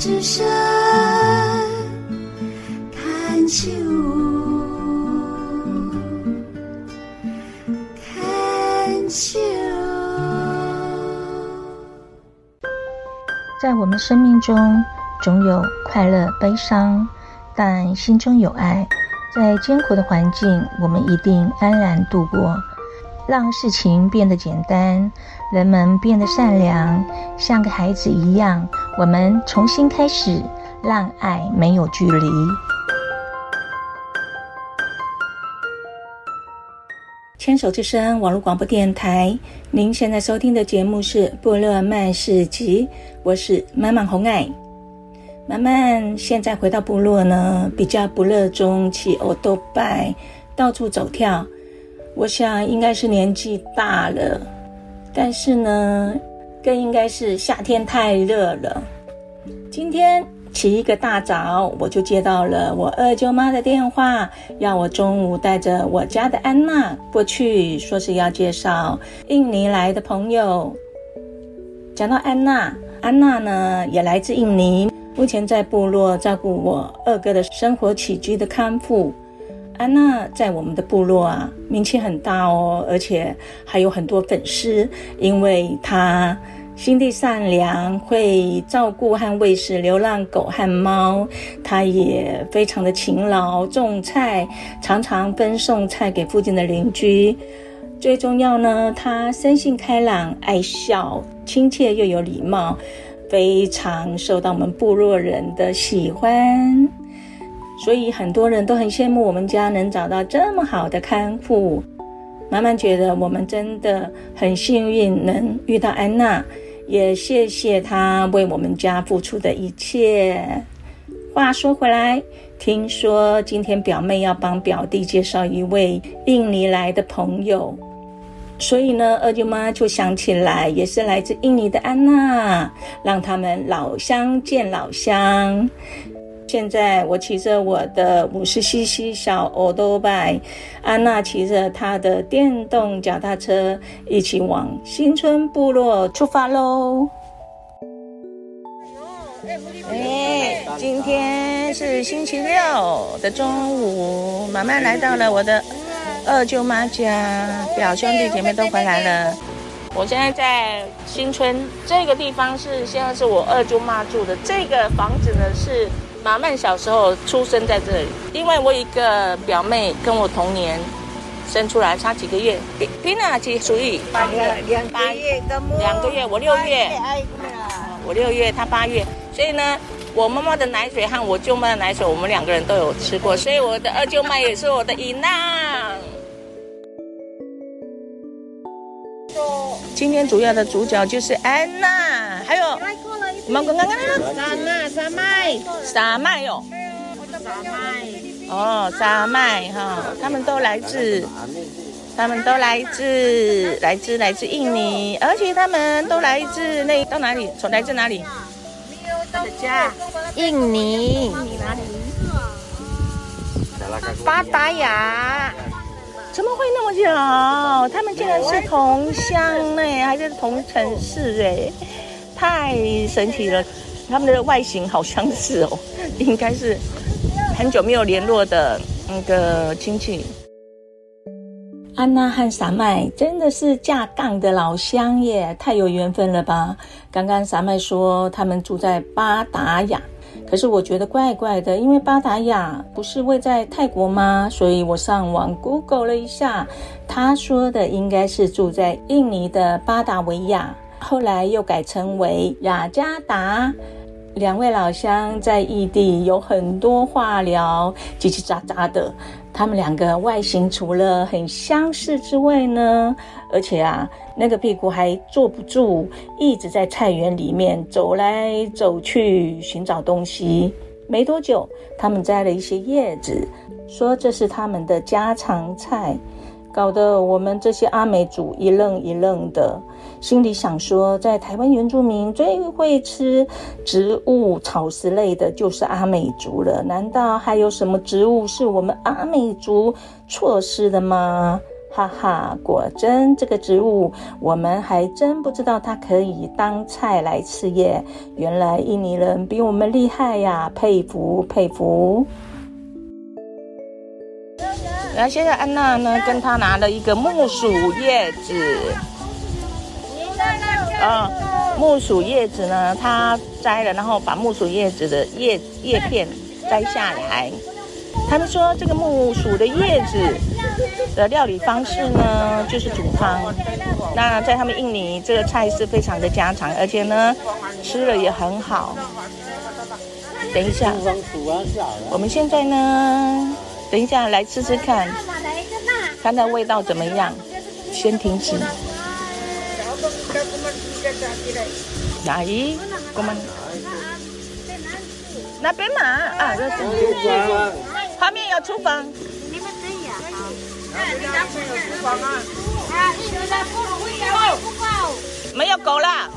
之声，看秋，看秋。在我们生命中，总有快乐、悲伤，但心中有爱，在艰苦的环境，我们一定安然度过。让事情变得简单，人们变得善良，像个孩子一样。我们重新开始，让爱没有距离。牵手之声网络广播电台，您现在收听的节目是《部落漫市集》，我是满满红爱。满满现在回到部落呢，比较不热衷骑欧兜拜，到处走跳。我想应该是年纪大了，但是呢，更应该是夏天太热了。今天起一个大早，我就接到了我二舅妈的电话，要我中午带着我家的安娜过去，说是要介绍印尼来的朋友。讲到安娜，安娜呢也来自印尼，目前在部落照顾我二哥的生活起居的康复。安娜在我们的部落啊，名气很大哦，而且还有很多粉丝，因为她心地善良，会照顾和喂食流浪狗和猫。她也非常的勤劳，种菜，常常分送菜给附近的邻居。最重要呢，她生性开朗，爱笑，亲切又有礼貌，非常受到我们部落人的喜欢。所以很多人都很羡慕我们家能找到这么好的看护。妈妈觉得我们真的很幸运能遇到安娜，也谢谢她为我们家付出的一切。话说回来，听说今天表妹要帮表弟介绍一位印尼来的朋友，所以呢，二舅妈就想起来也是来自印尼的安娜，让他们老乡见老乡。现在我骑着我的五十 cc 小欧兜拜，安娜骑着她的电动脚踏车，一起往新村部落出发喽！哎，今天是星期六的中午，满满来到了我的二舅妈家，表兄弟姐妹都回来了。我现在在新村这个地方是，现在是我二舅妈住的，这个房子呢是。满满小时候出生在这里，因为我一个表妹跟我同年生出来，差几个月。皮娜几属于八月，两个月，两个月，我六月，我六月，她八月，所以呢，我妈妈的奶水和我舅妈的奶水，我们两个人都有吃过，所以我的二舅妈也是我的姨娘。今天主要的主角就是安娜，还有。芒果刚刚那个沙麦沙麦沙麦哟，沙麦哦沙麦哈，他们都来自，他们都来自来自来自印尼，而且他们都来自那到哪里？从来自哪里？家印尼，巴达雅，怎么会那么巧？他们竟然是同乡呢，还是同城市哎？太神奇了，他们的外形好相似哦，应该是很久没有联络的那个亲戚。安娜和傻麦真的是架杠的老乡耶，太有缘分了吧？刚刚傻麦说他们住在巴达雅，可是我觉得怪怪的，因为巴达雅不是位在泰国吗？所以我上网 Google 了一下，他说的应该是住在印尼的巴达维亚。后来又改称为雅加达，两位老乡在异地有很多话聊，叽叽喳喳的。他们两个外形除了很相似之外呢，而且啊，那个屁股还坐不住，一直在菜园里面走来走去寻找东西。没多久，他们摘了一些叶子，说这是他们的家常菜。搞得我们这些阿美族一愣一愣的，心里想说，在台湾原住民最会吃植物草食类的就是阿美族了，难道还有什么植物是我们阿美族错失的吗？哈哈，果真这个植物，我们还真不知道它可以当菜来吃耶。原来印尼人比我们厉害呀，佩服佩服。然后现在安娜呢，跟他拿了一个木薯叶子，啊，木薯叶子呢，他摘了，然后把木薯叶子的叶叶片摘下来。他们说这个木薯的叶子的料理方式呢，就是煮汤。那在他们印尼，这个菜是非常的家常，而且呢，吃了也很好。等一下，我们现在呢，等一下来吃吃看，看它味道怎么样。先停止。哪里？我们那边嘛？啊，这是。旁边有厨房。你们可以啊。啊，没有厨房啊？啊，你们家不，不够。没有狗了。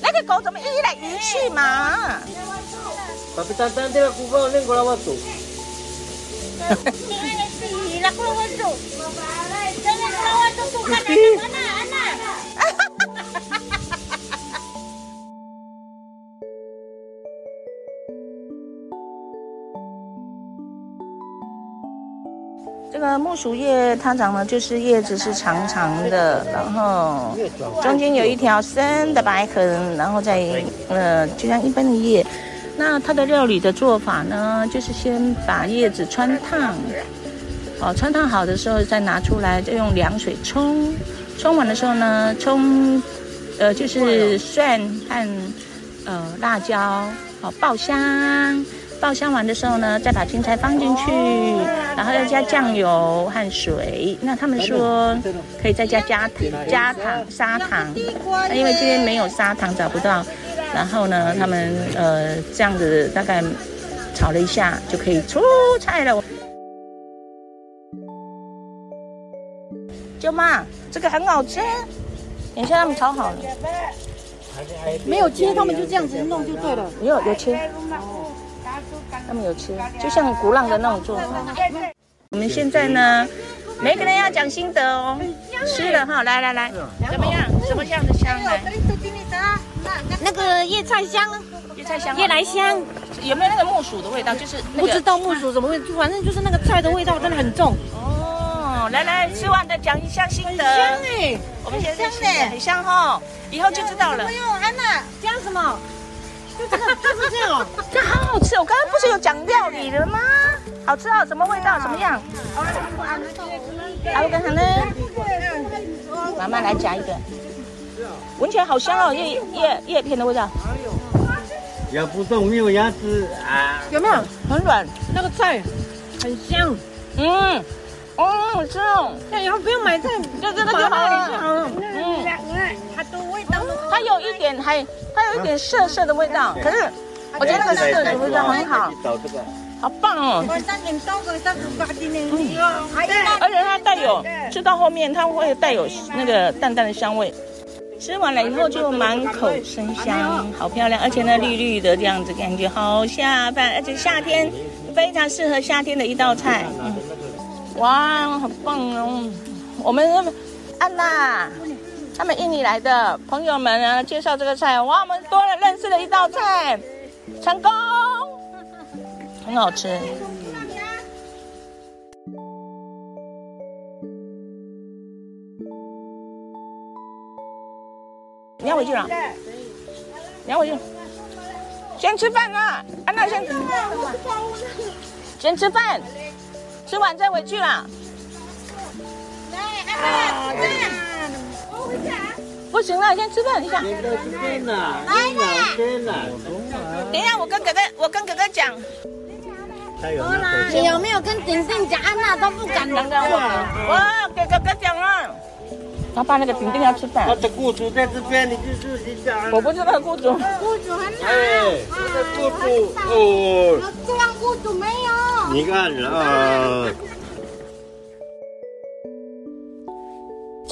那个狗怎么移来移去嘛这个木薯叶它长得就是叶子是长长的，然后中间有一条深的白痕，然后再呃就像一般的叶。那它的料理的做法呢，就是先把叶子穿烫，哦穿烫好的时候再拿出来，再用凉水冲，冲完的时候呢，冲呃就是蒜和呃辣椒，哦、爆香。爆香完的时候呢，再把青菜放进去，然后要加酱油和水。那他们说可以再加加加糖砂糖，那因为今天没有砂糖找不到。然后呢，他们呃这样子大概炒了一下就可以出菜了。舅妈，这个很好吃，等一下他们炒好了，没有切，他们就这样子弄就对了。没有有切。他们有吃，就像鼓浪的那种做法。我们现在呢，每个人要讲心得哦。吃了哈，来来来，怎么样？什么样的香来？那个叶菜香，叶菜香，叶来香。有没有那个木薯的味道？就是不知道木薯怎么会，反正就是那个菜的味道真的很重。哦，来来，吃完的讲一下心得。香哎，我们现在香很香哈，以后就知道了。不用，安娜，加什么？就这个，就是这样哦，这好好吃。我刚刚不是有讲料理的吗？好吃哦，什么味道？怎么样？还有刚才呢？妈妈来夹一个，闻起来好香哦，叶叶叶片的味道。咬不动，没有牙齿啊？有没有？很软，那个菜很香。嗯，哦，好吃哦。那以后不用买菜，就这个就好了。嗯，它有一点还。它有一点涩涩的味道，可是我觉得那个涩的味道很好，好棒哦！嗯，而且它带有吃到后面，它会带有那个淡淡的香味。吃完了以后就满口生香，好漂亮，而且那绿绿的这样子，感觉好下饭，而且夏天非常适合夏天的一道菜。嗯，哇，好棒哦！我们安娜。他们印尼来的朋友们啊，介绍这个菜，哇，我们多了认识了一道菜，成功，很好吃。你要回去了？你要回去？先吃饭啊！安娜先吃，先吃饭，吃完再回去啦。来，安娜吃饭，不行了，先吃饭一下。来等一下，我跟哥哥，我跟哥哥讲。你有没有跟婷婷讲？安娜都不敢讲的话。我给哥哥讲了。他爸那个婷婷要吃饭。他的雇主在这边，你去自己讲。我不知道雇主。雇主很好。哎，我的雇主哦。这样雇主没有。你看啊。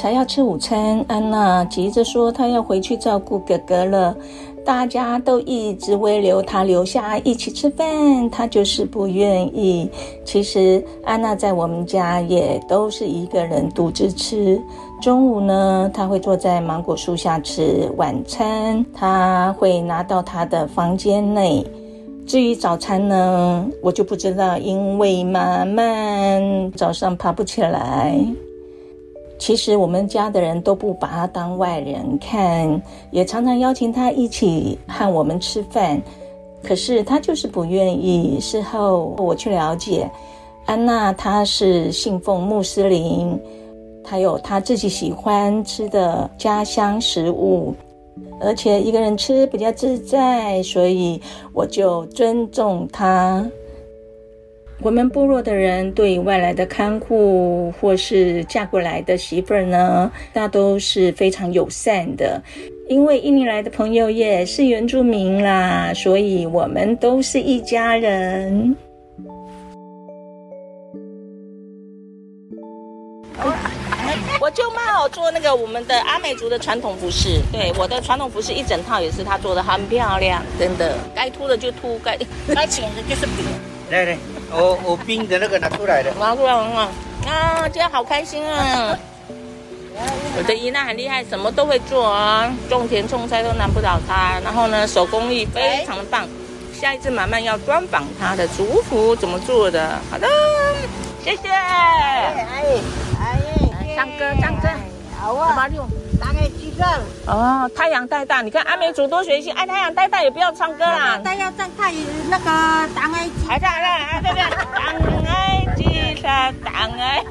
才要吃午餐，安娜急着说她要回去照顾哥哥了。大家都一直为留她留下一起吃饭，她就是不愿意。其实安娜在我们家也都是一个人独自吃。中午呢，他会坐在芒果树下吃晚餐，他会拿到他的房间内。至于早餐呢，我就不知道，因为妈妈早上爬不起来。其实我们家的人都不把他当外人看，也常常邀请他一起和我们吃饭，可是他就是不愿意。事后我去了解，安娜她是信奉穆斯林，她有她自己喜欢吃的家乡食物，而且一个人吃比较自在，所以我就尊重她。我们部落的人对外来的看护或是嫁过来的媳妇儿呢，大都是非常友善的。因为印尼来的朋友也是原住民啦，所以我们都是一家人。我舅妈哦，做那个我们的阿美族的传统服饰，对，我的传统服饰一整套也是她做的，很漂亮，真的，该秃的就秃，该 该扁的就是扁。来来。我我冰的那个拿出来的，拿出来很好啊！今天好开心啊！我的姨娜很厉害，什么都会做啊，种田种菜都难不倒她。然后呢，手工艺非常的棒。下一次慢慢要专访她的族服怎么做的。好的，谢谢。哎哎，唱歌唱歌，好啊。哦，太阳太大，你看阿美族多学习，哎，太阳太大也不要唱歌啦。太阳太大那个当爱，太大了，哎对不对？当爱，记得当爱。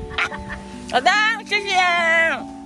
好的，谢谢。